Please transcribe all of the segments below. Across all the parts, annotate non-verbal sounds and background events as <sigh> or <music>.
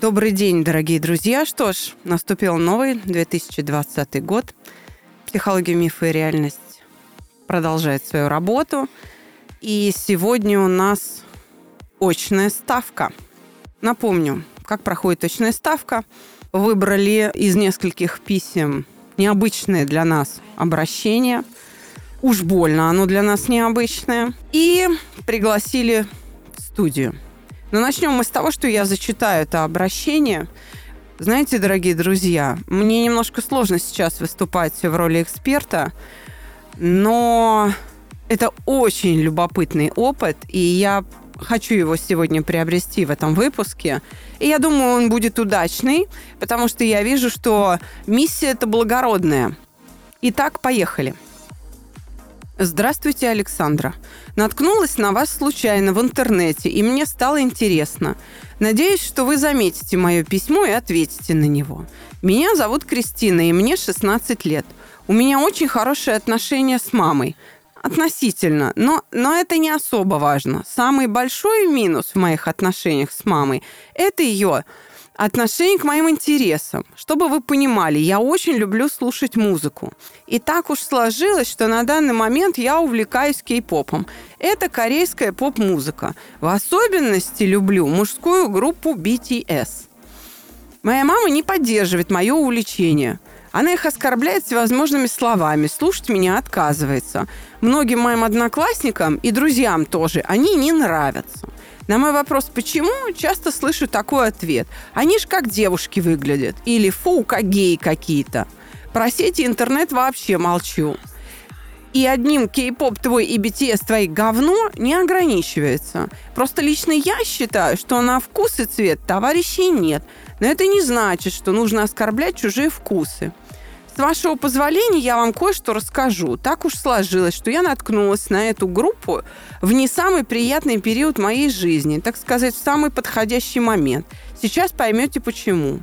Добрый день, дорогие друзья. Что ж, наступил новый 2020 год. Психология, мифы и реальность продолжает свою работу. И сегодня у нас очная ставка. Напомню, как проходит очная ставка. Выбрали из нескольких писем необычное для нас обращение. Уж больно оно для нас необычное. И пригласили в студию – но начнем мы с того, что я зачитаю это обращение. Знаете, дорогие друзья, мне немножко сложно сейчас выступать в роли эксперта, но это очень любопытный опыт, и я хочу его сегодня приобрести в этом выпуске. И я думаю, он будет удачный, потому что я вижу, что миссия это благородная. Итак, поехали. Здравствуйте, Александра. Наткнулась на вас случайно в интернете, и мне стало интересно. Надеюсь, что вы заметите мое письмо и ответите на него. Меня зовут Кристина, и мне 16 лет. У меня очень хорошие отношения с мамой. Относительно, но, но это не особо важно. Самый большой минус в моих отношениях с мамой – это ее отношение к моим интересам. Чтобы вы понимали, я очень люблю слушать музыку. И так уж сложилось, что на данный момент я увлекаюсь кей-попом. Это корейская поп-музыка. В особенности люблю мужскую группу BTS. Моя мама не поддерживает мое увлечение. Она их оскорбляет всевозможными словами, слушать меня отказывается. Многим моим одноклассникам и друзьям тоже они не нравятся. На мой вопрос, почему, часто слышу такой ответ. Они ж как девушки выглядят. Или фу, как геи какие-то. Про сети интернет вообще молчу. И одним кей-поп твой и BTS твои говно не ограничивается. Просто лично я считаю, что на вкус и цвет товарищей нет. Но это не значит, что нужно оскорблять чужие вкусы. Вашего позволения я вам кое-что расскажу. Так уж сложилось, что я наткнулась на эту группу в не самый приятный период моей жизни, так сказать, в самый подходящий момент. Сейчас поймете почему.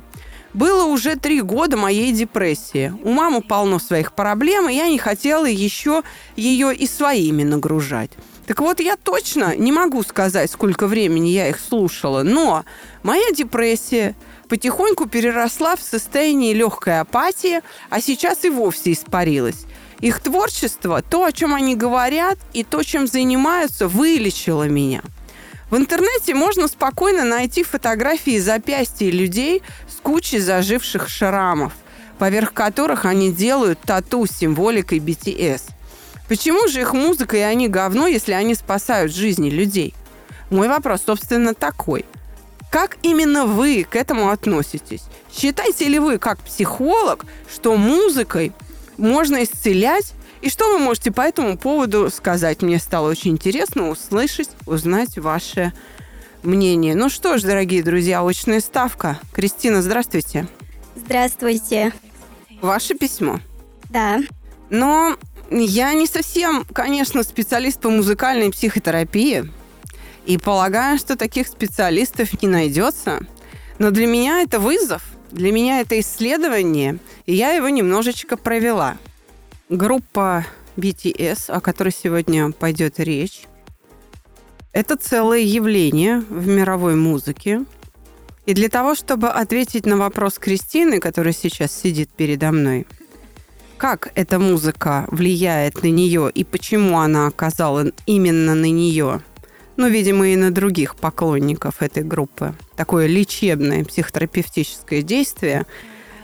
Было уже три года моей депрессии. У мамы полно своих проблем, и я не хотела еще ее и своими нагружать. Так вот, я точно не могу сказать, сколько времени я их слушала, но моя депрессия потихоньку переросла в состояние легкой апатии, а сейчас и вовсе испарилась. Их творчество, то, о чем они говорят, и то, чем занимаются, вылечило меня. В интернете можно спокойно найти фотографии запястья людей с кучей заживших шрамов, поверх которых они делают тату с символикой BTS. Почему же их музыка и они говно, если они спасают жизни людей? Мой вопрос, собственно, такой – как именно вы к этому относитесь? Считаете ли вы, как психолог, что музыкой можно исцелять? И что вы можете по этому поводу сказать? Мне стало очень интересно услышать, узнать ваше мнение. Ну что ж, дорогие друзья, очная ставка. Кристина, здравствуйте. Здравствуйте. Ваше письмо? Да. Но я не совсем, конечно, специалист по музыкальной психотерапии. И полагаю, что таких специалистов не найдется. Но для меня это вызов, для меня это исследование, и я его немножечко провела. Группа BTS, о которой сегодня пойдет речь, это целое явление в мировой музыке. И для того, чтобы ответить на вопрос Кристины, которая сейчас сидит передо мной, как эта музыка влияет на нее и почему она оказала именно на нее ну, видимо, и на других поклонников этой группы, такое лечебное психотерапевтическое действие,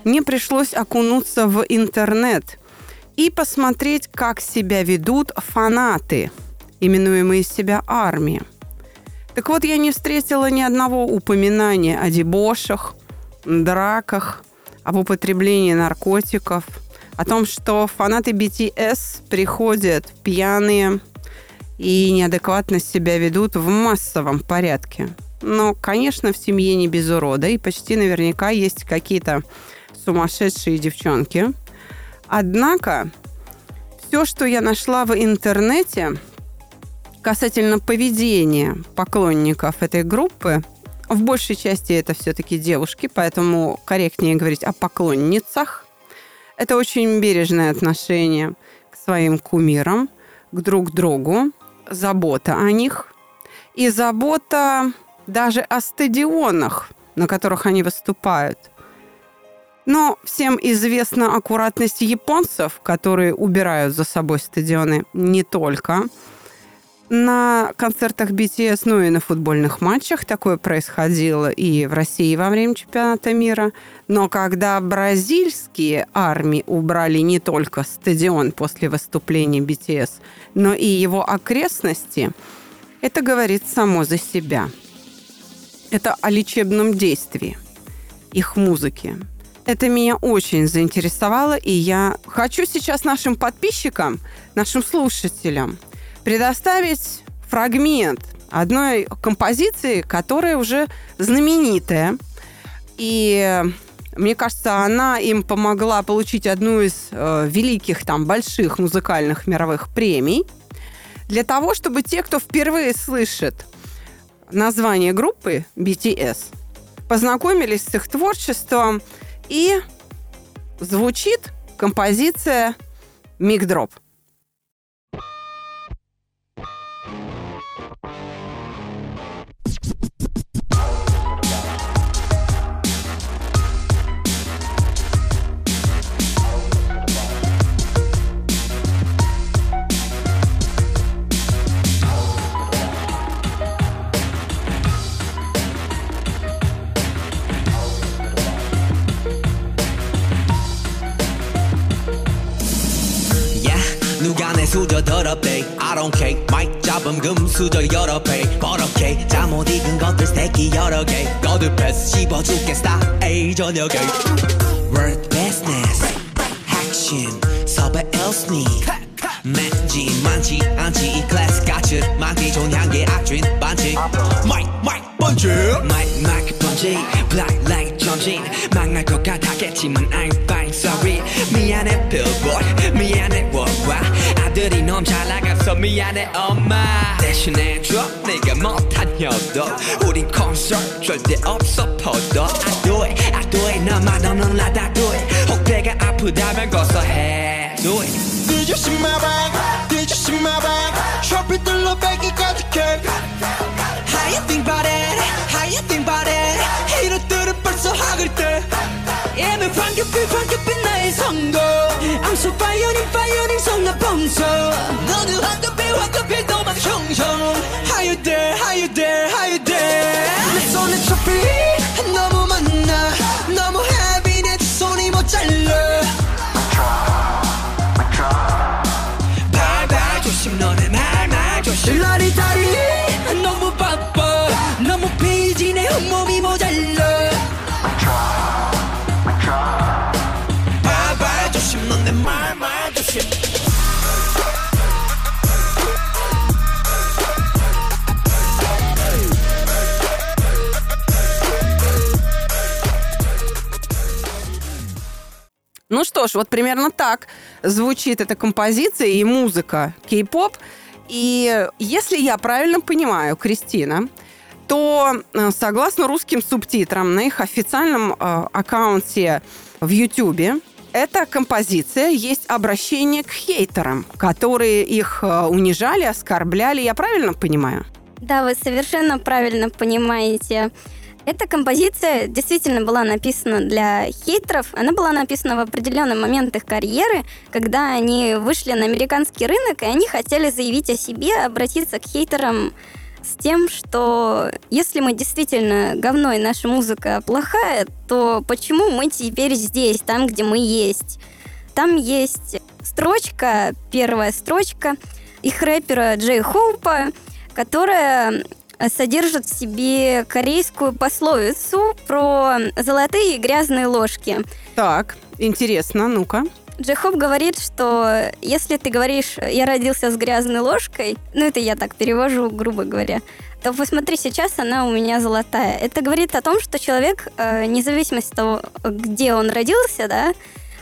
мне пришлось окунуться в интернет и посмотреть, как себя ведут фанаты, именуемые себя армия. Так вот, я не встретила ни одного упоминания о дебошах, драках, об употреблении наркотиков, о том, что фанаты BTS приходят пьяные, и неадекватно себя ведут в массовом порядке. Но, конечно, в семье не без урода, и почти наверняка есть какие-то сумасшедшие девчонки. Однако все, что я нашла в интернете касательно поведения поклонников этой группы, в большей части это все-таки девушки, поэтому корректнее говорить о поклонницах. Это очень бережное отношение к своим кумирам, к друг другу, забота о них и забота даже о стадионах, на которых они выступают. Но всем известна аккуратность японцев, которые убирают за собой стадионы не только на концертах BTS, ну и на футбольных матчах. Такое происходило и в России во время чемпионата мира. Но когда бразильские армии убрали не только стадион после выступления BTS, но и его окрестности, это говорит само за себя. Это о лечебном действии их музыки. Это меня очень заинтересовало, и я хочу сейчас нашим подписчикам, нашим слушателям предоставить фрагмент одной композиции, которая уже знаменитая. И мне кажется, она им помогла получить одну из э, великих там больших музыкальных мировых премий. Для того, чтобы те, кто впервые слышит название группы BTS, познакомились с их творчеством и звучит композиция «Мигдроп». 수 수저 여러 배 버럭해. 잠못 익은 것들 스테이키 여러 개. 거듭해서 씹어줄게 스타일 저녁에. Word business. Action. 섭외 need. 맨지 많지 않지. 이 클래스 같이 많지 좋은 향기 악취 많지 마이크 마이크 번지. 마이크 마이크 번지. Black light 전진. 막날 것 같았겠지만 I'm 미안해 엄마 대신해줘 네가 못한 효도 우린 콘서트 절대 없어 포도 I do it I do it 너만 없는 라다 do it 혹 배가 아프다면 고소해 do it Did you see my bag? Did you see my bag? 쇼핑들로 배기 가득해 How you think about it? How you think about it? 히로들은 벌써 학을 때 예매 황급히 황급히 나의 성공 I'm so firing firing 성나 범서 Ну что ж, вот примерно так звучит эта композиция и музыка кей-поп. И если я правильно понимаю, Кристина, то э, согласно русским субтитрам на их официальном э, аккаунте в Ютубе, эта композиция есть обращение к хейтерам, которые их э, унижали, оскорбляли. Я правильно понимаю? Да, вы совершенно правильно понимаете. Эта композиция действительно была написана для хейтеров. Она была написана в определенный момент их карьеры, когда они вышли на американский рынок, и они хотели заявить о себе, обратиться к хейтерам с тем, что если мы действительно говно и наша музыка плохая, то почему мы теперь здесь, там, где мы есть? Там есть строчка, первая строчка их рэпера Джей Хоупа, которая содержит в себе корейскую пословицу про золотые и грязные ложки. Так, интересно, ну-ка. Джехоп говорит, что если ты говоришь «я родился с грязной ложкой», ну это я так перевожу, грубо говоря, то посмотри, сейчас она у меня золотая. Это говорит о том, что человек, э, независимо от того, где он родился, да,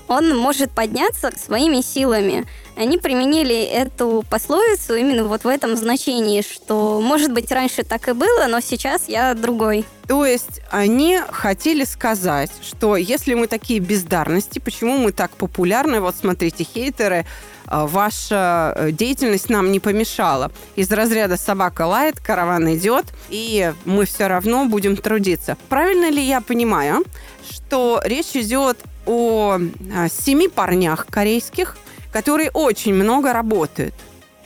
он может подняться своими силами. Они применили эту пословицу именно вот в этом значении, что, может быть, раньше так и было, но сейчас я другой. То есть они хотели сказать, что если мы такие бездарности, почему мы так популярны, вот смотрите, хейтеры, а, ваша э, деятельность нам не помешала. Из разряда собака лает, караван идет, и мы все равно будем трудиться. Правильно ли я понимаю, что речь идет о а, семи парнях корейских, которые очень много работают?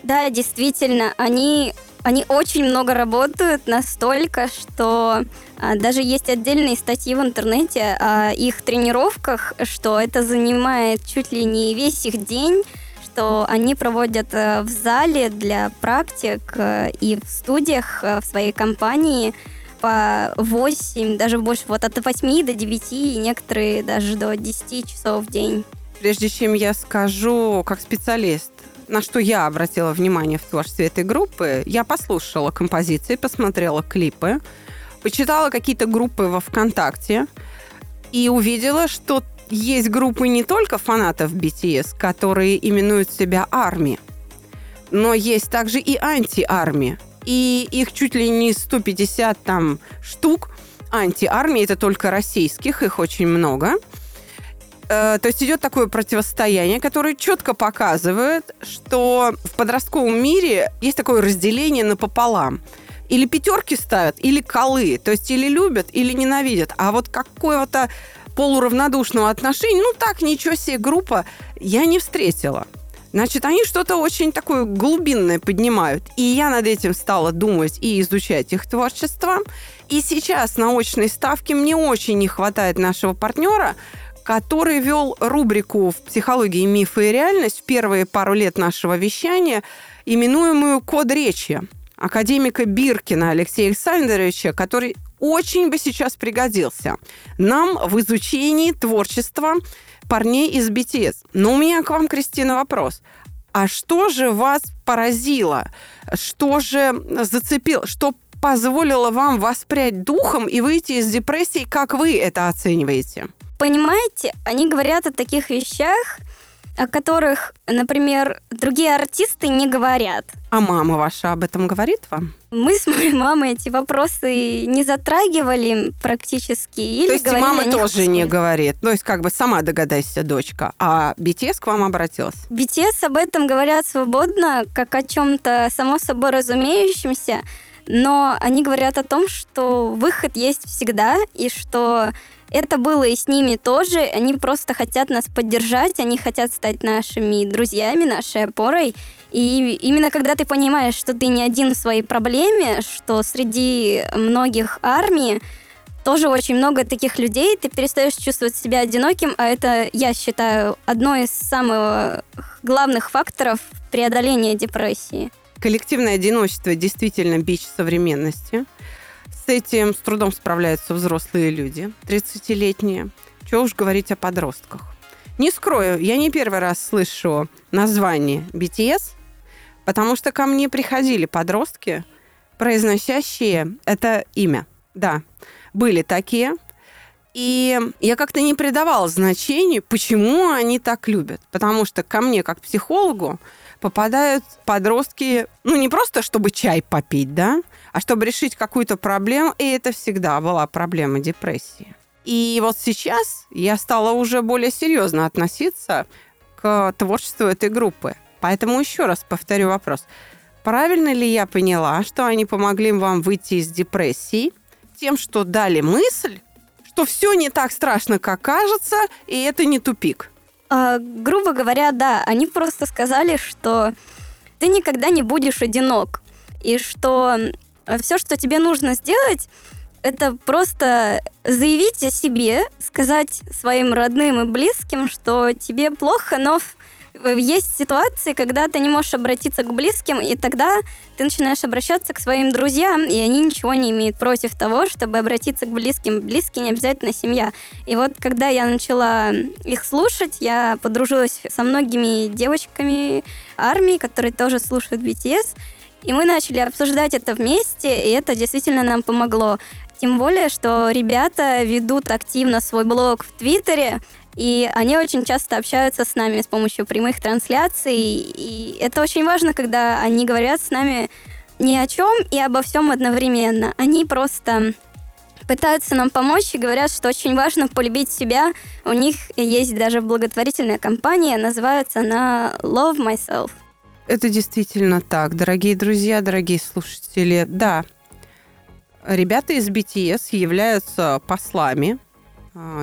Да, действительно, они они очень много работают, настолько, что а, даже есть отдельные статьи в интернете о их тренировках, что это занимает чуть ли не весь их день, что они проводят э, в зале для практик э, и в студиях э, в своей компании по 8, даже больше, вот от 8 до 9, и некоторые даже до 10 часов в день. Прежде чем я скажу, как специалист, на что я обратила внимание в творчестве этой группы, я послушала композиции, посмотрела клипы, почитала какие-то группы во ВКонтакте и увидела, что есть группы не только фанатов BTS, которые именуют себя армией, но есть также и анти-армия. И их чуть ли не 150 там штук. Анти-армии это только российских, их очень много. Э, то есть идет такое противостояние, которое четко показывает, что в подростковом мире есть такое разделение напополам. Или пятерки ставят, или колы. То есть или любят, или ненавидят. А вот какого-то полуравнодушного отношения, ну так, ничего себе, группа, я не встретила. Значит, они что-то очень такое глубинное поднимают. И я над этим стала думать и изучать их творчество. И сейчас на очной ставке мне очень не хватает нашего партнера, который вел рубрику в психологии мифы и реальность в первые пару лет нашего вещания, именуемую «Код речи» академика Биркина Алексея Александровича, который очень бы сейчас пригодился нам в изучении творчества парней из BTS. Но у меня к вам, Кристина, вопрос. А что же вас поразило? Что же зацепило? Что позволило вам воспрять духом и выйти из депрессии? Как вы это оцениваете? Понимаете, они говорят о таких вещах, о которых, например, другие артисты не говорят. А мама ваша об этом говорит вам? Мы с моей мамой эти вопросы не затрагивали практически. Или То есть мама тоже не говорит. То есть как бы сама догадайся, дочка. А BTS к вам обратилась? BTS об этом говорят свободно, как о чем-то само собой разумеющемся, но они говорят о том, что выход есть всегда, и что это было и с ними тоже. Они просто хотят нас поддержать, они хотят стать нашими друзьями, нашей опорой. И именно когда ты понимаешь, что ты не один в своей проблеме, что среди многих армий тоже очень много таких людей, ты перестаешь чувствовать себя одиноким, а это, я считаю, одно из самых главных факторов преодоления депрессии. Коллективное одиночество действительно бич современности. С этим с трудом справляются взрослые люди, 30-летние. Чего уж говорить о подростках. Не скрою, я не первый раз слышу название BTS, потому что ко мне приходили подростки, произносящие это имя. Да, были такие. И я как-то не придавала значения, почему они так любят. Потому что ко мне, как психологу, попадают подростки, ну, не просто чтобы чай попить, да, а чтобы решить какую-то проблему, и это всегда была проблема депрессии. И вот сейчас я стала уже более серьезно относиться к творчеству этой группы. Поэтому еще раз повторю вопрос. Правильно ли я поняла, что они помогли вам выйти из депрессии тем, что дали мысль, что все не так страшно, как кажется, и это не тупик? А, грубо говоря, да. Они просто сказали, что ты никогда не будешь одинок. И что а Все, что тебе нужно сделать, это просто заявить о себе, сказать своим родным и близким, что тебе плохо, но есть ситуации, когда ты не можешь обратиться к близким, и тогда ты начинаешь обращаться к своим друзьям, и они ничего не имеют против того, чтобы обратиться к близким. Близкие не обязательно семья. И вот когда я начала их слушать, я подружилась со многими девочками армии, которые тоже слушают BTS, и мы начали обсуждать это вместе, и это действительно нам помогло. Тем более, что ребята ведут активно свой блог в Твиттере, И они очень часто общаются с нами с помощью прямых трансляций. И это очень важно, когда они говорят с нами ни о чем и обо всем одновременно. Они просто пытаются нам помочь и говорят, что очень важно полюбить себя. У них есть даже благотворительная компания, называется она Love Myself. Это действительно так, дорогие друзья, дорогие слушатели. Да, ребята из BTS являются послами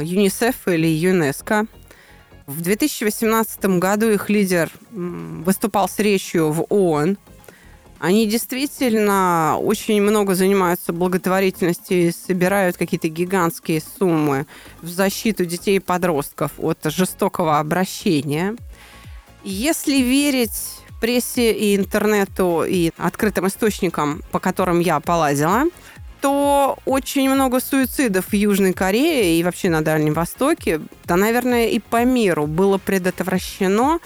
ЮНИСЕФ или ЮНЕСКО. В 2018 году их лидер выступал с речью в ООН – они действительно очень много занимаются благотворительностью и собирают какие-то гигантские суммы в защиту детей и подростков от жестокого обращения. Если верить прессе и интернету и открытым источникам, по которым я полазила, то очень много суицидов в Южной Корее и вообще на Дальнем Востоке, да, наверное, и по миру было предотвращено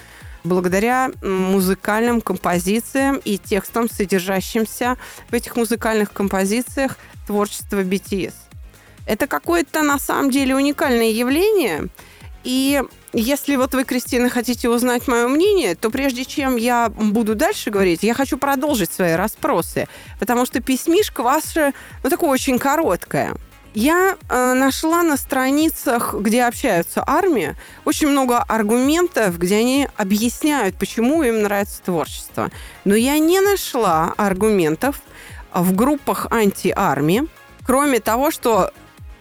благодаря музыкальным композициям и текстам, содержащимся в этих музыкальных композициях творчества BTS. Это какое-то на самом деле уникальное явление. И если вот вы, Кристина, хотите узнать мое мнение, то прежде чем я буду дальше говорить, я хочу продолжить свои расспросы, потому что письмишка ваша, ну, такое очень короткое – я э, нашла на страницах, где общаются армии, очень много аргументов, где они объясняют, почему им нравится творчество. Но я не нашла аргументов в группах анти-армии, кроме того, что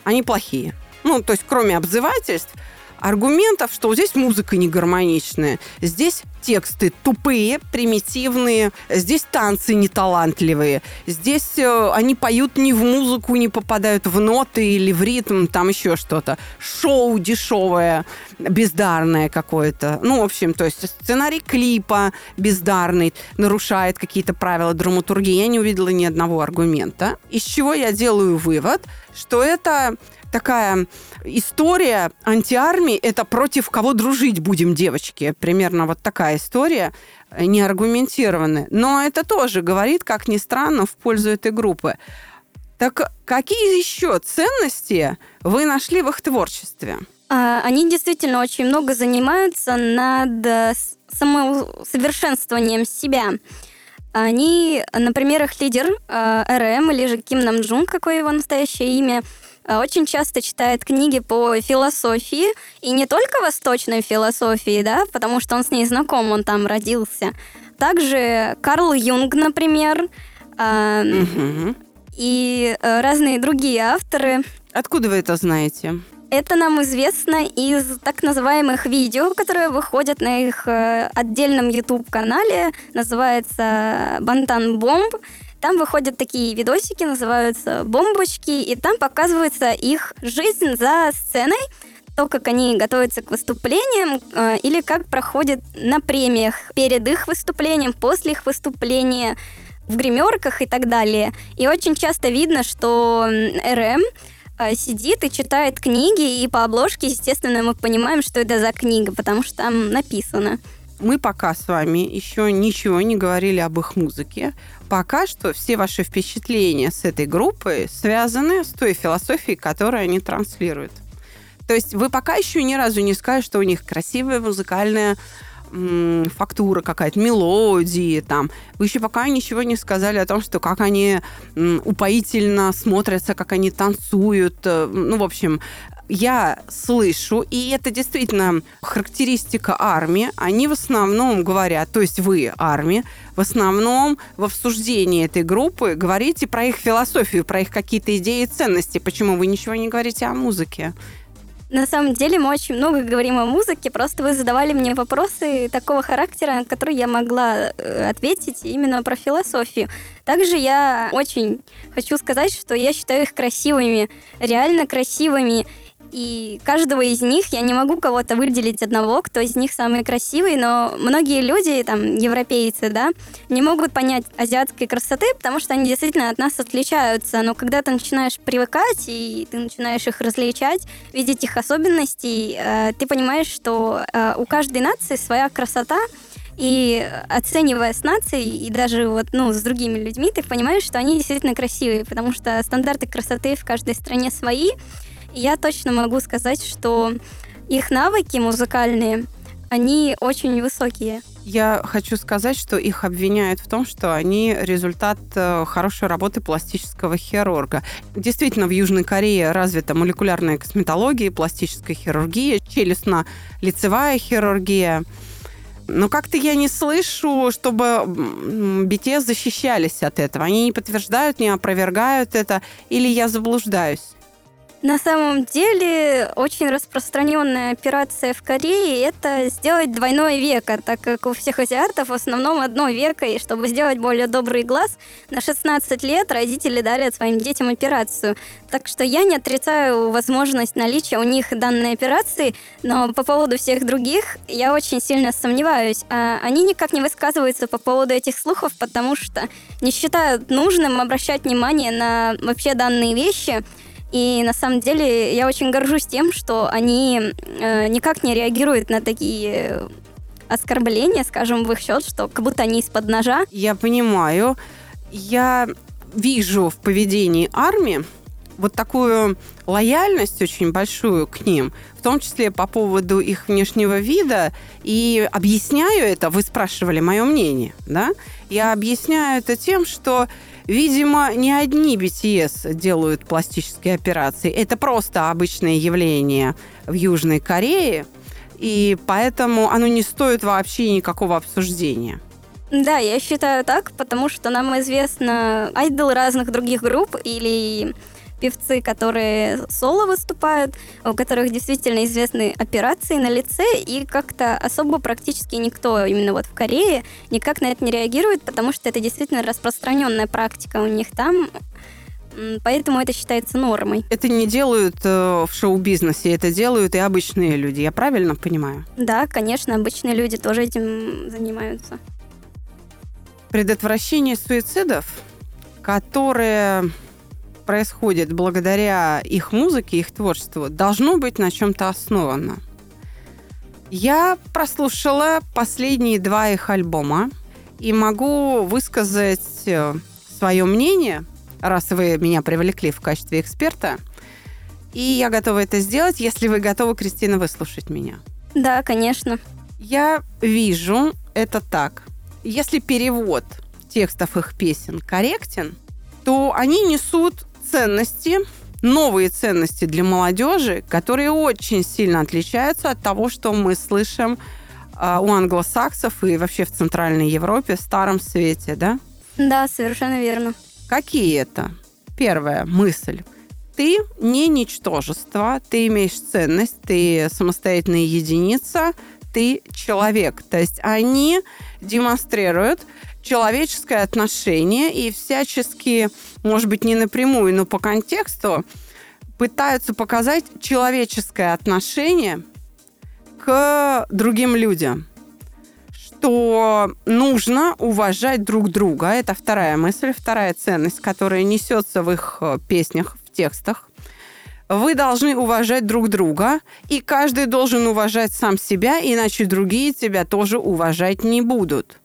они плохие. Ну, то есть, кроме обзывательств, аргументов, что здесь музыка не гармоничная, здесь тексты тупые, примитивные, здесь танцы неталантливые, здесь э, они поют не в музыку, не попадают в ноты или в ритм, там еще что-то. Шоу дешевое, бездарное какое-то. Ну, в общем, то есть сценарий клипа бездарный, нарушает какие-то правила драматургии. Я не увидела ни одного аргумента. Из чего я делаю вывод, что это такая история антиармии – это против кого дружить будем, девочки. Примерно вот такая история, э, неаргументированная. Но это тоже говорит, как ни странно, в пользу этой группы. Так какие еще ценности вы нашли в их творчестве? А, они действительно очень много занимаются над э, самосовершенствованием себя. Они, например, их лидер э, РМ или же Ким Намджун, какое его настоящее имя, очень часто читает книги по философии, и не только восточной философии, да, потому что он с ней знаком, он там родился. Также Карл Юнг, например, э, угу. и э, разные другие авторы. Откуда вы это знаете? Это нам известно из так называемых видео, которые выходят на их отдельном YouTube-канале, называется «Бантан Бомб». Там выходят такие видосики, называются «Бомбочки», и там показывается их жизнь за сценой, то, как они готовятся к выступлениям э, или как проходит на премиях перед их выступлением, после их выступления, в гримерках и так далее. И очень часто видно, что РМ э, сидит и читает книги, и по обложке, естественно, мы понимаем, что это за книга, потому что там написано. Мы пока с вами еще ничего не говорили об их музыке. Пока что все ваши впечатления с этой группой связаны с той философией, которую они транслируют. То есть вы пока еще ни разу не сказали, что у них красивая музыкальная фактура какая-то, мелодии там. Вы еще пока ничего не сказали о том, что как они упоительно смотрятся, как они танцуют. Э, ну, в общем, я слышу, и это действительно характеристика армии, они в основном говорят, то есть вы, армия, в основном в обсуждении этой группы говорите про их философию, про их какие-то идеи и ценности. Почему вы ничего не говорите о музыке? На самом деле мы очень много говорим о музыке, просто вы задавали мне вопросы такого характера, на которые я могла э, ответить именно про философию. Также я очень хочу сказать, что я считаю их красивыми, реально красивыми. И каждого из них я не могу кого-то выделить одного, кто из них самый красивый, но многие люди, там, европейцы, да, не могут понять азиатской красоты, потому что они действительно от нас отличаются. Но когда ты начинаешь привыкать, и ты начинаешь их различать, видеть их особенности, э, ты понимаешь, что э, у каждой нации своя красота, и оценивая с нацией и даже вот, ну, с другими людьми, ты понимаешь, что они действительно красивые, потому что стандарты красоты в каждой стране свои, я точно могу сказать, что их навыки музыкальные, они очень высокие. Я хочу сказать, что их обвиняют в том, что они результат э, хорошей работы пластического хирурга. Действительно, в Южной Корее развита молекулярная косметология, пластическая хирургия, челюстно-лицевая хирургия. Но как-то я не слышу, чтобы BTS защищались от этого. Они не подтверждают, не опровергают это, или я заблуждаюсь. На самом деле, очень распространенная операция в Корее – это сделать двойное веко, так как у всех азиатов в основном одно веко, и чтобы сделать более добрый глаз, на 16 лет родители дарят своим детям операцию. Так что я не отрицаю возможность наличия у них данной операции, но по поводу всех других я очень сильно сомневаюсь. А они никак не высказываются по поводу этих слухов, потому что не считают нужным обращать внимание на вообще данные вещи – и на самом деле я очень горжусь тем, что они э, никак не реагируют на такие оскорбления, скажем, в их счет, что как будто они из-под ножа. Я понимаю. Я вижу в поведении армии вот такую лояльность очень большую к ним, в том числе по поводу их внешнего вида, и объясняю это, вы спрашивали мое мнение, да? Я объясняю это тем, что Видимо, не одни BTS делают пластические операции. Это просто обычное явление в Южной Корее, и поэтому оно не стоит вообще никакого обсуждения. Да, я считаю так, потому что нам известно айдол разных других групп или певцы, которые соло выступают, у которых действительно известны операции на лице, и как-то особо практически никто именно вот в Корее никак на это не реагирует, потому что это действительно распространенная практика у них там, Поэтому это считается нормой. Это не делают э, в шоу-бизнесе, это делают и обычные люди, я правильно понимаю? Да, конечно, обычные люди тоже этим занимаются. Предотвращение суицидов, которые происходит благодаря их музыке, их творчеству, должно быть на чем-то основано. Я прослушала последние два их альбома и могу высказать э, свое мнение, раз вы меня привлекли в качестве эксперта. И я готова это сделать, если вы готовы, Кристина, выслушать меня. Да, конечно. Я вижу это так. Если перевод текстов их песен корректен, то они несут ценности, новые ценности для молодежи, которые очень сильно отличаются от того, что мы слышим э, у англосаксов и вообще в Центральной Европе, в Старом Свете, да? Да, совершенно верно. Какие это? Первая мысль. Ты не ничтожество, ты имеешь ценность, ты самостоятельная единица, ты человек. То есть они демонстрируют человеческое отношение и всячески, может быть, не напрямую, но по контексту пытаются показать человеческое отношение к другим людям что нужно уважать друг друга. Это вторая мысль, вторая ценность, которая несется в их э, песнях, в текстах. Вы должны уважать друг друга, и каждый должен уважать сам себя, иначе другие тебя тоже уважать не будут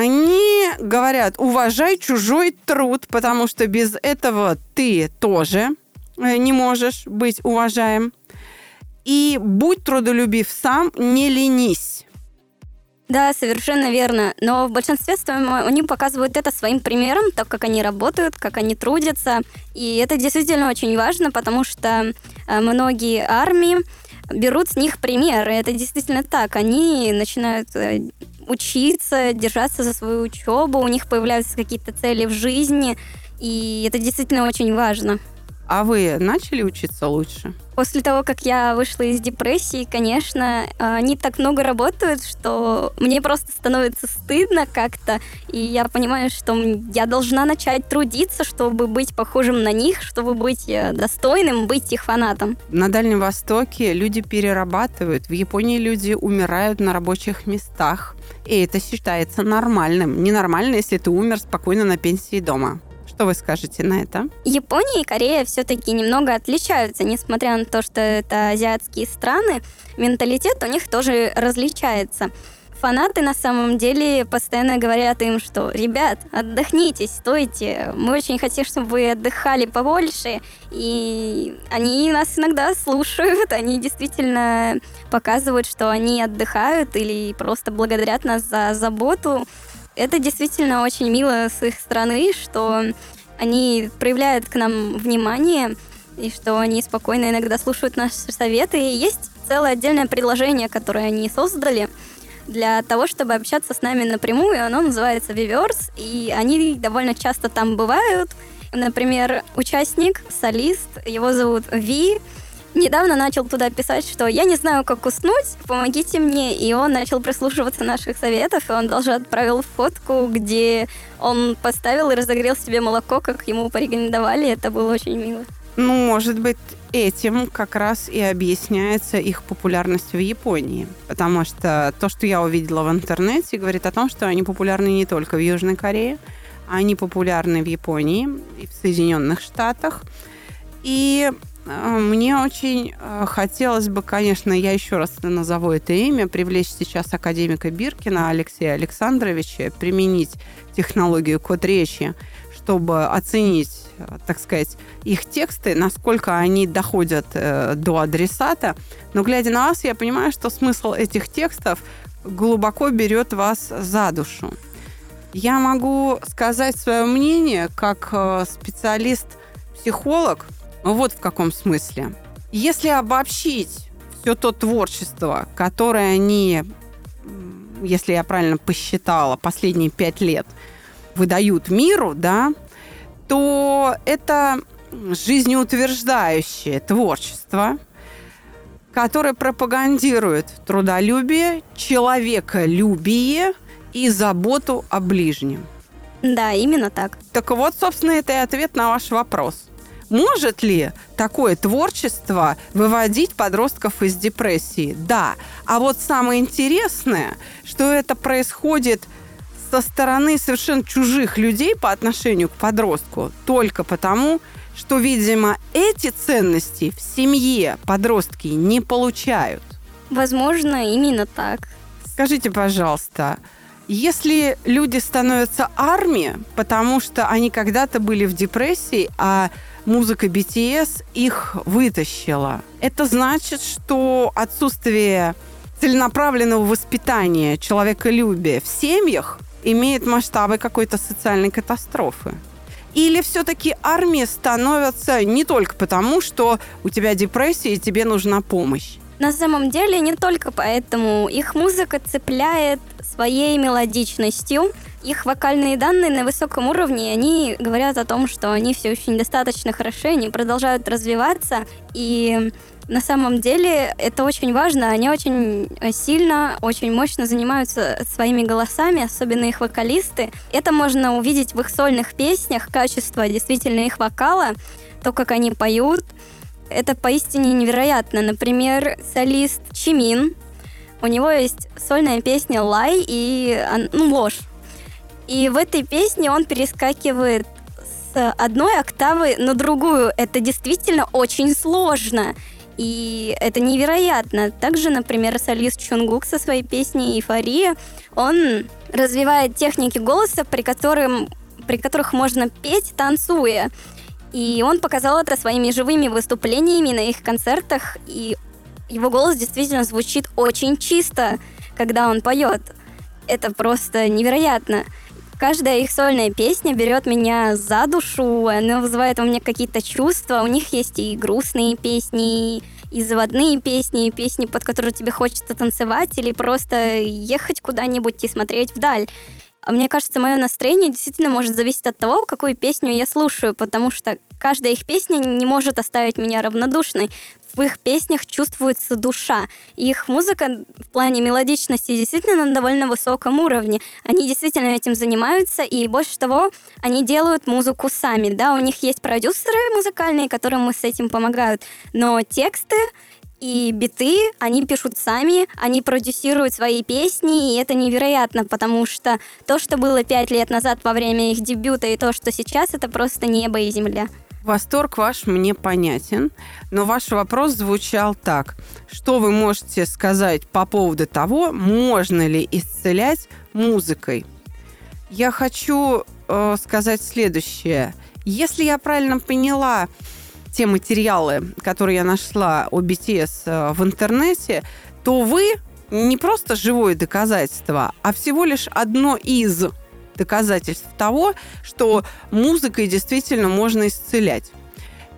они говорят, уважай чужой труд, потому что без этого ты тоже э, не можешь быть уважаем. И будь трудолюбив сам, не ленись. Да, совершенно верно. Но в большинстве своем они показывают это своим примером, так как они работают, как они трудятся. И это действительно очень важно, потому что э, многие армии берут с них пример. И это действительно так. Они начинают э, учиться, держаться за свою учебу, у них появляются какие-то цели в жизни, и это действительно очень важно. А вы начали учиться лучше? После того, как я вышла из депрессии, конечно, они так много работают, что мне просто становится стыдно как-то. И я понимаю, что я должна начать трудиться, чтобы быть похожим на них, чтобы быть э, достойным, быть их фанатом. На Дальнем Востоке люди перерабатывают. В Японии люди умирают на рабочих местах. И это считается нормальным. Ненормально, если ты умер спокойно на пенсии дома. Что вы скажете на это? Япония и Корея все-таки немного отличаются, несмотря на то, что это азиатские страны, менталитет у них тоже различается. фанаты на самом деле постоянно говорят им, что ребят, отдохните, стойте, мы очень хотим, чтобы вы отдыхали побольше, и они нас иногда слушают, <laughs> они действительно показывают, что они отдыхают или просто благодарят нас за заботу. Это действительно очень мило с их стороны, что они проявляют к нам внимание, и что они спокойно иногда слушают наши советы. И есть целое отдельное приложение, которое они создали для того, чтобы общаться с нами напрямую. Оно называется Viverse, и они довольно часто там бывают. Например, участник, солист, его зовут Ви, недавно начал туда писать, что я не знаю, как уснуть, помогите мне. И он начал прислушиваться наших советов, и он даже отправил фотку, где он поставил и разогрел себе молоко, как ему порекомендовали. Это было очень мило. Ну, может быть, этим как раз и объясняется их популярность в Японии. Потому что то, что я увидела в интернете, говорит о том, что они популярны не только в Южной Корее, они популярны в Японии и в Соединенных Штатах. И мне очень э, хотелось бы, конечно, я еще раз назову это имя, привлечь сейчас академика Биркина Алексея Александровича, применить технологию код речи, чтобы оценить так сказать, их тексты, насколько они доходят э, до адресата. Но глядя на вас, я понимаю, что смысл этих текстов глубоко берет вас за душу. Я могу сказать свое мнение как э, специалист-психолог вот в каком смысле. Если обобщить все то творчество, которое они, если я правильно посчитала, последние пять лет выдают миру, да, то это жизнеутверждающее творчество, которое пропагандирует трудолюбие, человеколюбие и заботу о ближнем. Да, именно так. Так вот, собственно, это и ответ на ваш вопрос. Может ли такое творчество выводить подростков из депрессии? Да. А вот самое интересное, что это происходит со стороны совершенно чужих людей по отношению к подростку только потому, что, видимо, эти ценности в семье подростки не получают. Возможно, именно так. Скажите, пожалуйста, если люди становятся армией, потому что они когда-то были в депрессии, а музыка BTS их вытащила, это значит, что отсутствие целенаправленного воспитания человеколюбия в семьях имеет масштабы какой-то социальной катастрофы? Или все-таки армии становятся не только потому, что у тебя депрессия и тебе нужна помощь? На самом деле не только поэтому. Их музыка цепляет своей мелодичностью. Их вокальные данные на высоком уровне, они говорят о том, что они все очень достаточно хороши, они продолжают развиваться. И на самом деле это очень важно. Они очень сильно, очень мощно занимаются своими голосами, особенно их вокалисты. Это можно увидеть в их сольных песнях, качество действительно их вокала, то, как они поют. Это поистине невероятно. Например, солист Чимин, у него есть сольная песня «Лай» и ну, «Ложь». И в этой песне он перескакивает с одной октавы на другую. Это действительно очень сложно. И это невероятно. Также, например, солист Чунгук со своей песней «Эйфория», он развивает техники голоса, при, которым, при которых можно петь, танцуя. И он показал это своими живыми выступлениями на их концертах, и его голос действительно звучит очень чисто, когда он поет. Это просто невероятно. Каждая их сольная песня берет меня за душу, она вызывает у меня какие-то чувства. У них есть и грустные песни, и заводные песни, и песни, под которые тебе хочется танцевать или просто ехать куда-нибудь и смотреть вдаль. Мне кажется, мое настроение действительно может зависеть от того, какую песню я слушаю, потому что каждая их песня не может оставить меня равнодушной в их песнях чувствуется душа. Их музыка в плане мелодичности действительно на довольно высоком уровне. Они действительно этим занимаются, и больше того, они делают музыку сами. Да, у них есть продюсеры музыкальные, которым мы с этим помогают, но тексты и биты они пишут сами, они продюсируют свои песни, и это невероятно, потому что то, что было пять лет назад во время их дебюта, и то, что сейчас, это просто небо и земля. Восторг ваш мне понятен, но ваш вопрос звучал так. Что вы можете сказать по поводу того, можно ли исцелять музыкой? Я хочу э, сказать следующее. Если я правильно поняла те материалы, которые я нашла о BTS э, в интернете, то вы не просто живое доказательство, а всего лишь одно из доказательств того, что музыкой действительно можно исцелять.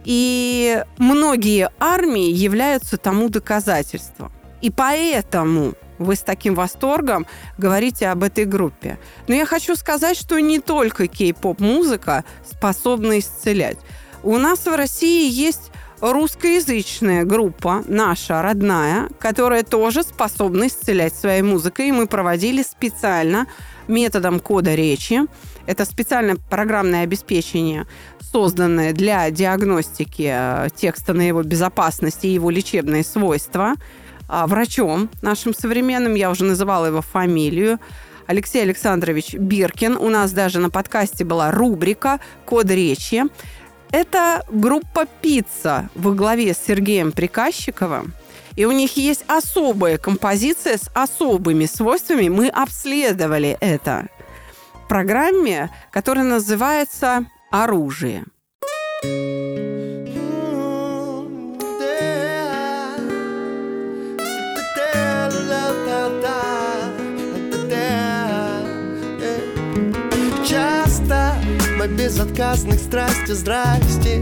И многие армии являются тому доказательством. И поэтому вы с таким восторгом говорите об этой группе. Но я хочу сказать, что не только кей-поп-музыка способна исцелять. У нас в России есть русскоязычная группа, наша родная, которая тоже способна исцелять своей музыкой. И мы проводили специально методом кода речи. Это специальное программное обеспечение, созданное для диагностики э, текста на его безопасность и его лечебные свойства а, врачом нашим современным. Я уже называла его фамилию. Алексей Александрович Биркин. У нас даже на подкасте была рубрика «Код речи». Это группа «Пицца» во главе с Сергеем Приказчиковым. И у них есть особая композиция с особыми свойствами. Мы обследовали это в программе, которая называется «Оружие». Часто мой безотказных страсти здрасте.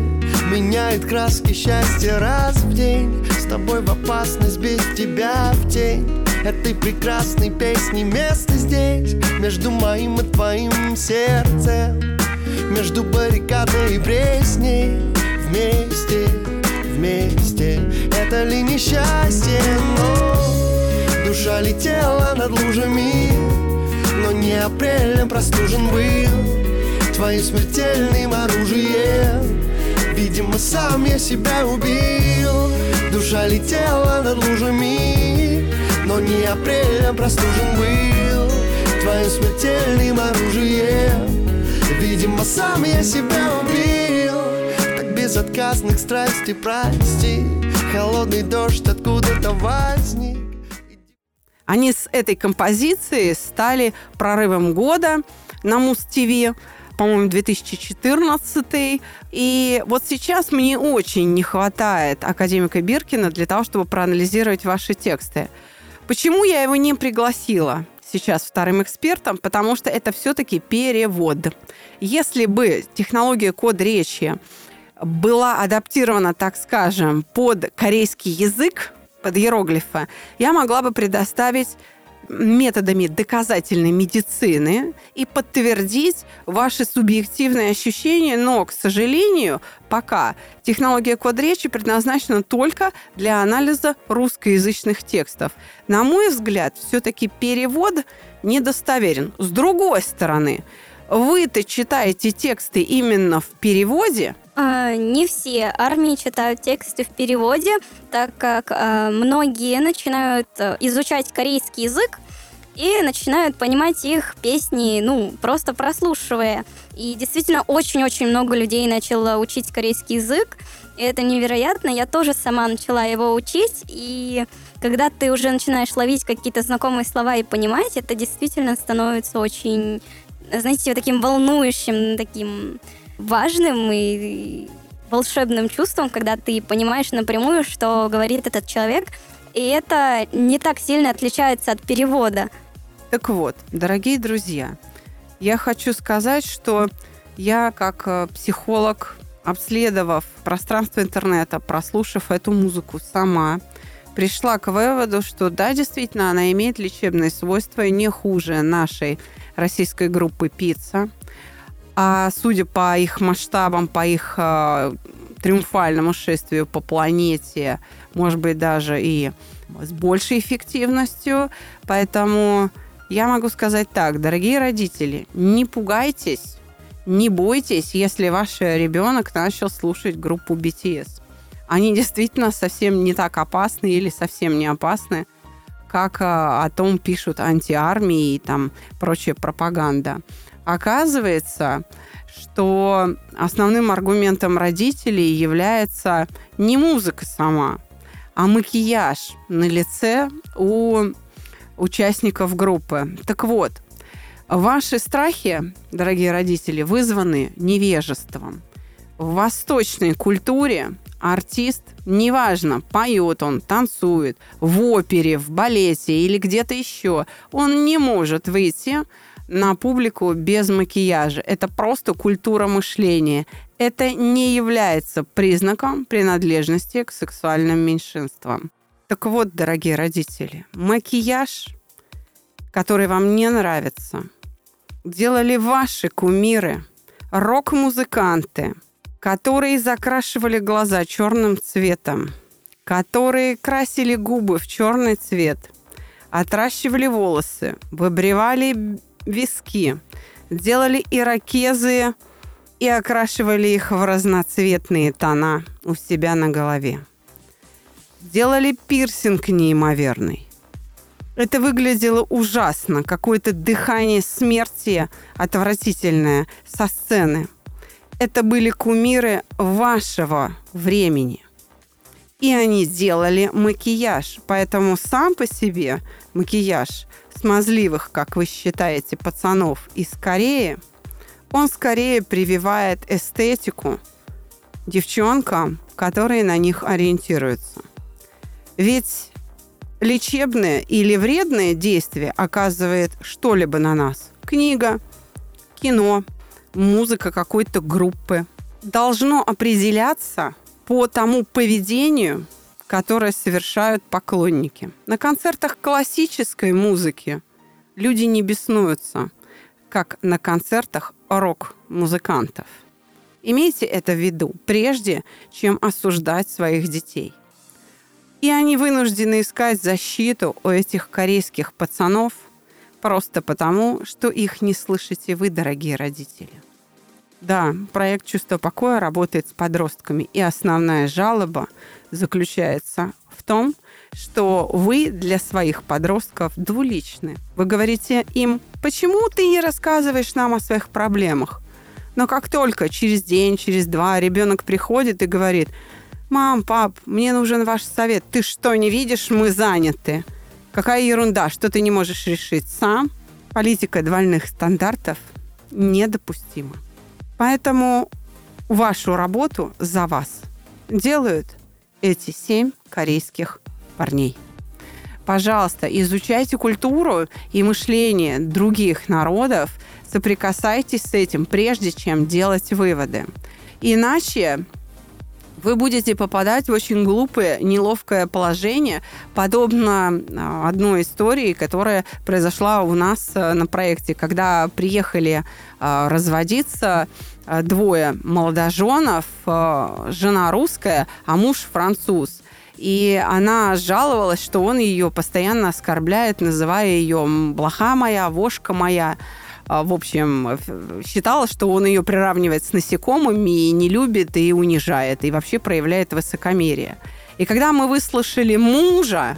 Меняет краски счастья раз в день. С тобой в опасность, без тебя в тень. Этой прекрасной песни место здесь. Между моим и твоим сердцем. Между баррикадой и пресней. Вместе, вместе. Это ли несчастье, но Душа летела над лужами. Но не апрелем простужен был Твоим смертельным оружием. Видимо, сам я себя убил. Душа летела над лужами Но не апрелем простужен был. Твоим смертельным оружием. Видимо, сам я себя убил. Так безотказных страсти прости. Холодный дождь откуда-то возник. Они с этой композицией стали прорывом года на Муз-ТВ по-моему, 2014. И вот сейчас мне очень не хватает академика Биркина для того, чтобы проанализировать ваши тексты. Почему я его не пригласила? сейчас вторым экспертом, потому что это все-таки перевод. Если бы технология код речи была адаптирована, так скажем, под корейский язык, под иероглифы, я могла бы предоставить методами доказательной медицины и подтвердить ваши субъективные ощущения, но, к сожалению, пока технология квадречи предназначена только для анализа русскоязычных текстов. На мой взгляд, все-таки перевод недостоверен. С другой стороны, вы-то читаете тексты именно в переводе – не все армии читают тексты в переводе, так как а, многие начинают а, изучать корейский язык и начинают понимать их песни, ну, просто прослушивая. И действительно, очень-очень много людей начало учить корейский язык. И это невероятно. Я тоже сама начала его учить. И когда ты уже начинаешь ловить какие-то знакомые слова и понимать, это действительно становится очень, знаете, таким волнующим, таким важным и волшебным чувством, когда ты понимаешь напрямую, что говорит этот человек, и это не так сильно отличается от перевода. Так вот, дорогие друзья, я хочу сказать, что я как э, психолог, обследовав пространство интернета, прослушав эту музыку сама, пришла к выводу, что да, действительно, она имеет лечебные свойства не хуже нашей российской группы «Пицца», а судя по их масштабам, по их э, триумфальному шествию по планете, может быть, даже и с большей эффективностью. Поэтому я могу сказать так, дорогие родители, не пугайтесь, не бойтесь, если ваш ребенок начал слушать группу BTS. Они действительно совсем не так опасны или совсем не опасны, как о том пишут антиармии и там прочая пропаганда. Оказывается, что основным аргументом родителей является не музыка сама, а макияж на лице у участников группы. Так вот, ваши страхи, дорогие родители, вызваны невежеством. В восточной культуре артист, неважно, поет он, танцует, в опере, в балете или где-то еще, он не может выйти на публику без макияжа. Это просто культура мышления. Это не является признаком принадлежности к сексуальным меньшинствам. Так вот, дорогие родители, макияж, который вам не нравится, делали ваши кумиры, рок-музыканты, которые закрашивали глаза черным цветом, которые красили губы в черный цвет, отращивали волосы, выбривали виски, делали ирокезы и окрашивали их в разноцветные тона у себя на голове. Делали пирсинг неимоверный. Это выглядело ужасно, какое-то дыхание смерти отвратительное со сцены. Это были кумиры вашего времени. И они делали макияж, поэтому сам по себе макияж смазливых, как вы считаете, пацанов из Кореи, он скорее прививает эстетику девчонкам, которые на них ориентируются. Ведь лечебное или вредное действие оказывает что-либо на нас. Книга, кино, музыка какой-то группы. Должно определяться по тому поведению, которые совершают поклонники. На концертах классической музыки люди не беснуются, как на концертах рок-музыкантов. Имейте это в виду, прежде чем осуждать своих детей. И они вынуждены искать защиту у этих корейских пацанов просто потому, что их не слышите вы, дорогие родители. Да, проект «Чувство покоя» работает с подростками, и основная жалоба заключается в том, что вы для своих подростков двуличны. Вы говорите им, почему ты не рассказываешь нам о своих проблемах? Но как только через день, через два ребенок приходит и говорит, мам, пап, мне нужен ваш совет, ты что, не видишь, мы заняты. Какая ерунда, что ты не можешь решить сам? Политика двойных стандартов недопустима. Поэтому вашу работу за вас делают эти семь корейских парней. Пожалуйста, изучайте культуру и мышление других народов, соприкасайтесь с этим, прежде чем делать выводы. Иначе вы будете попадать в очень глупое, неловкое положение, подобно а, одной истории, которая произошла у нас э, на проекте, когда приехали а, разводиться а, двое молодоженов, жена русская, а муж француз. И она жаловалась, что он ее постоянно оскорбляет, называя ее «блоха моя», «вошка моя». А, в общем, считала, что он ее приравнивает с насекомыми и не любит, и унижает, и вообще проявляет высокомерие. И когда мы выслушали мужа,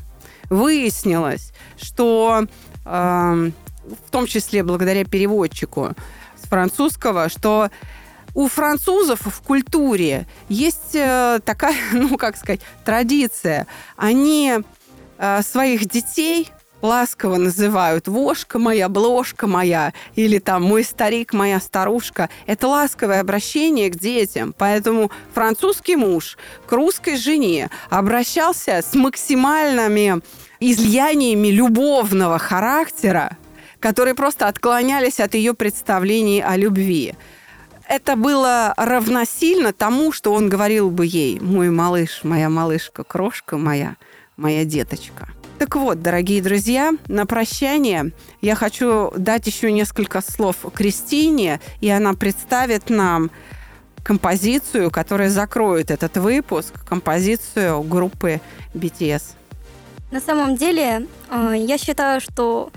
выяснилось, что э, в том числе благодаря переводчику с французского, что у французов в культуре есть э, такая, <laughs> ну, как сказать, традиция. Они э, своих детей ласково называют «вошка моя», «бложка моя» или там «мой старик», «моя старушка». Это ласковое обращение к детям. Поэтому французский муж к русской жене обращался с максимальными излияниями любовного характера, которые просто отклонялись от ее представлений о любви. Это было равносильно тому, что он говорил бы ей «мой малыш, моя малышка, крошка моя, моя деточка». Так вот, дорогие друзья, на прощание я хочу дать еще несколько слов Кристине, и она представит нам композицию, которая закроет этот выпуск, композицию группы BTS. На самом деле, э, я считаю, что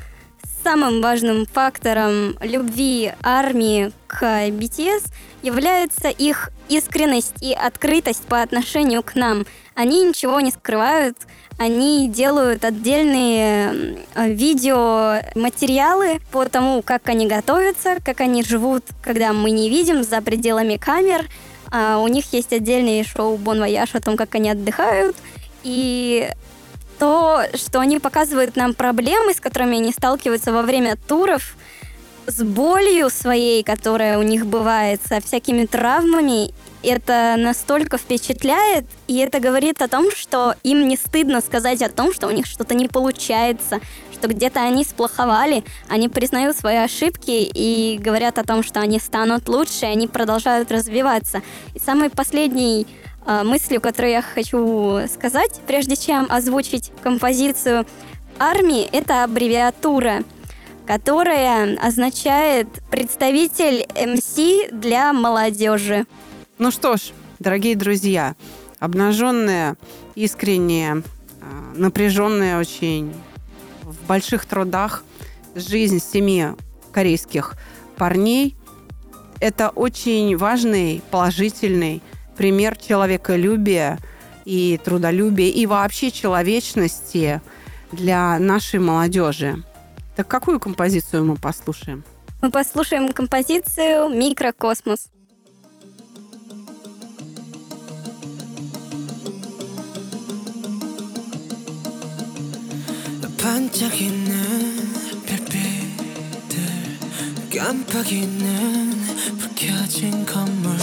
самым важным фактором любви армии к BTS является их искренность и открытость по отношению к нам. Они ничего не скрывают, они делают отдельные э, видеоматериалы по тому, как они готовятся, как они живут, когда мы не видим за пределами камер. А у них есть отдельные шоу Bon Voyage о том, как они отдыхают. И то, что они показывают нам проблемы, с которыми они сталкиваются во время туров, с болью своей, которая у них бывает, со всякими травмами, это настолько впечатляет, и это говорит о том, что им не стыдно сказать о том, что у них что-то не получается, что где-то они сплоховали, они признают свои ошибки и говорят о том, что они станут лучше, они продолжают развиваться. И самый последний э, мыслью, которую я хочу сказать, прежде чем озвучить композицию армии, это аббревиатура – которая означает представитель МС для молодежи. Ну что ж, дорогие друзья, обнаженная, искренняя, а, напряженная очень, в больших трудах жизнь семи корейских парней – это очень важный, положительный пример человеколюбия и трудолюбия, и вообще человечности для нашей молодежи. Так какую композицию мы послушаем? Мы послушаем композицию «Микрокосмос». 반짝이는 별빛들 깜빡이는 불 켜진 건물.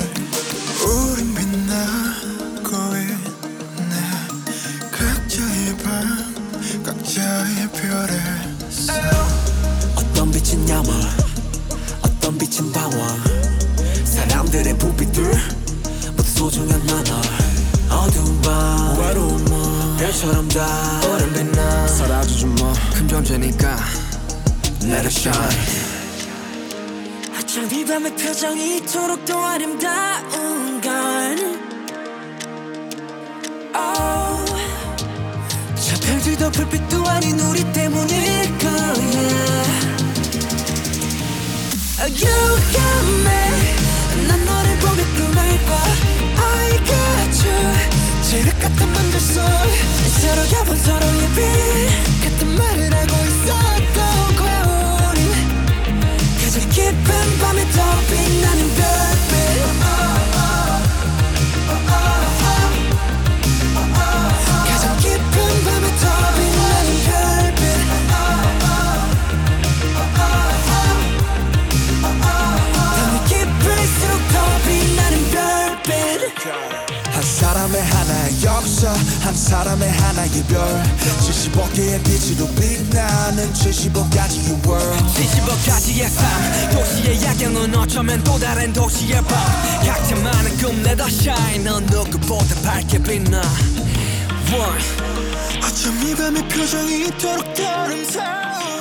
우린 빛나고 있네. 각자의 밤 각자의 별에 어떤 빛은 야망 어떤 빛은 방황 사람들의 부비들 모두 소중한 나널 어두운 밤 외로운 밤 별처럼 다 오랜 빛나 사라져줘 뭐큰 존재니까 Let it shine. 어쩜 이 밤의 표정이 이토록 더 아름다운 건 oh. 저 별들도 불빛도 아닌 우리 때문일 거야. You got me 난 너를 보며 꿈을 봐. I got you 지륵 같은 만들 속 서로 가본 서로의 빛. 같은 말을 하고 있었던 거야 우린 가장 깊은 밤에 더 빛나는 별빛 사람의 하나의 역사. 한 사람의 하나의 별. 75개의 빛으로 빛나는 75가지의 world. 75가지의 삶. 도시의 야경은 어쩌면 또 다른 도시의 밤. 각자만의 꿈 let us shine. 넌 누구보다 밝게 빛나. One. 어쩜 이 밤의 표정이 이토록 더 아름다워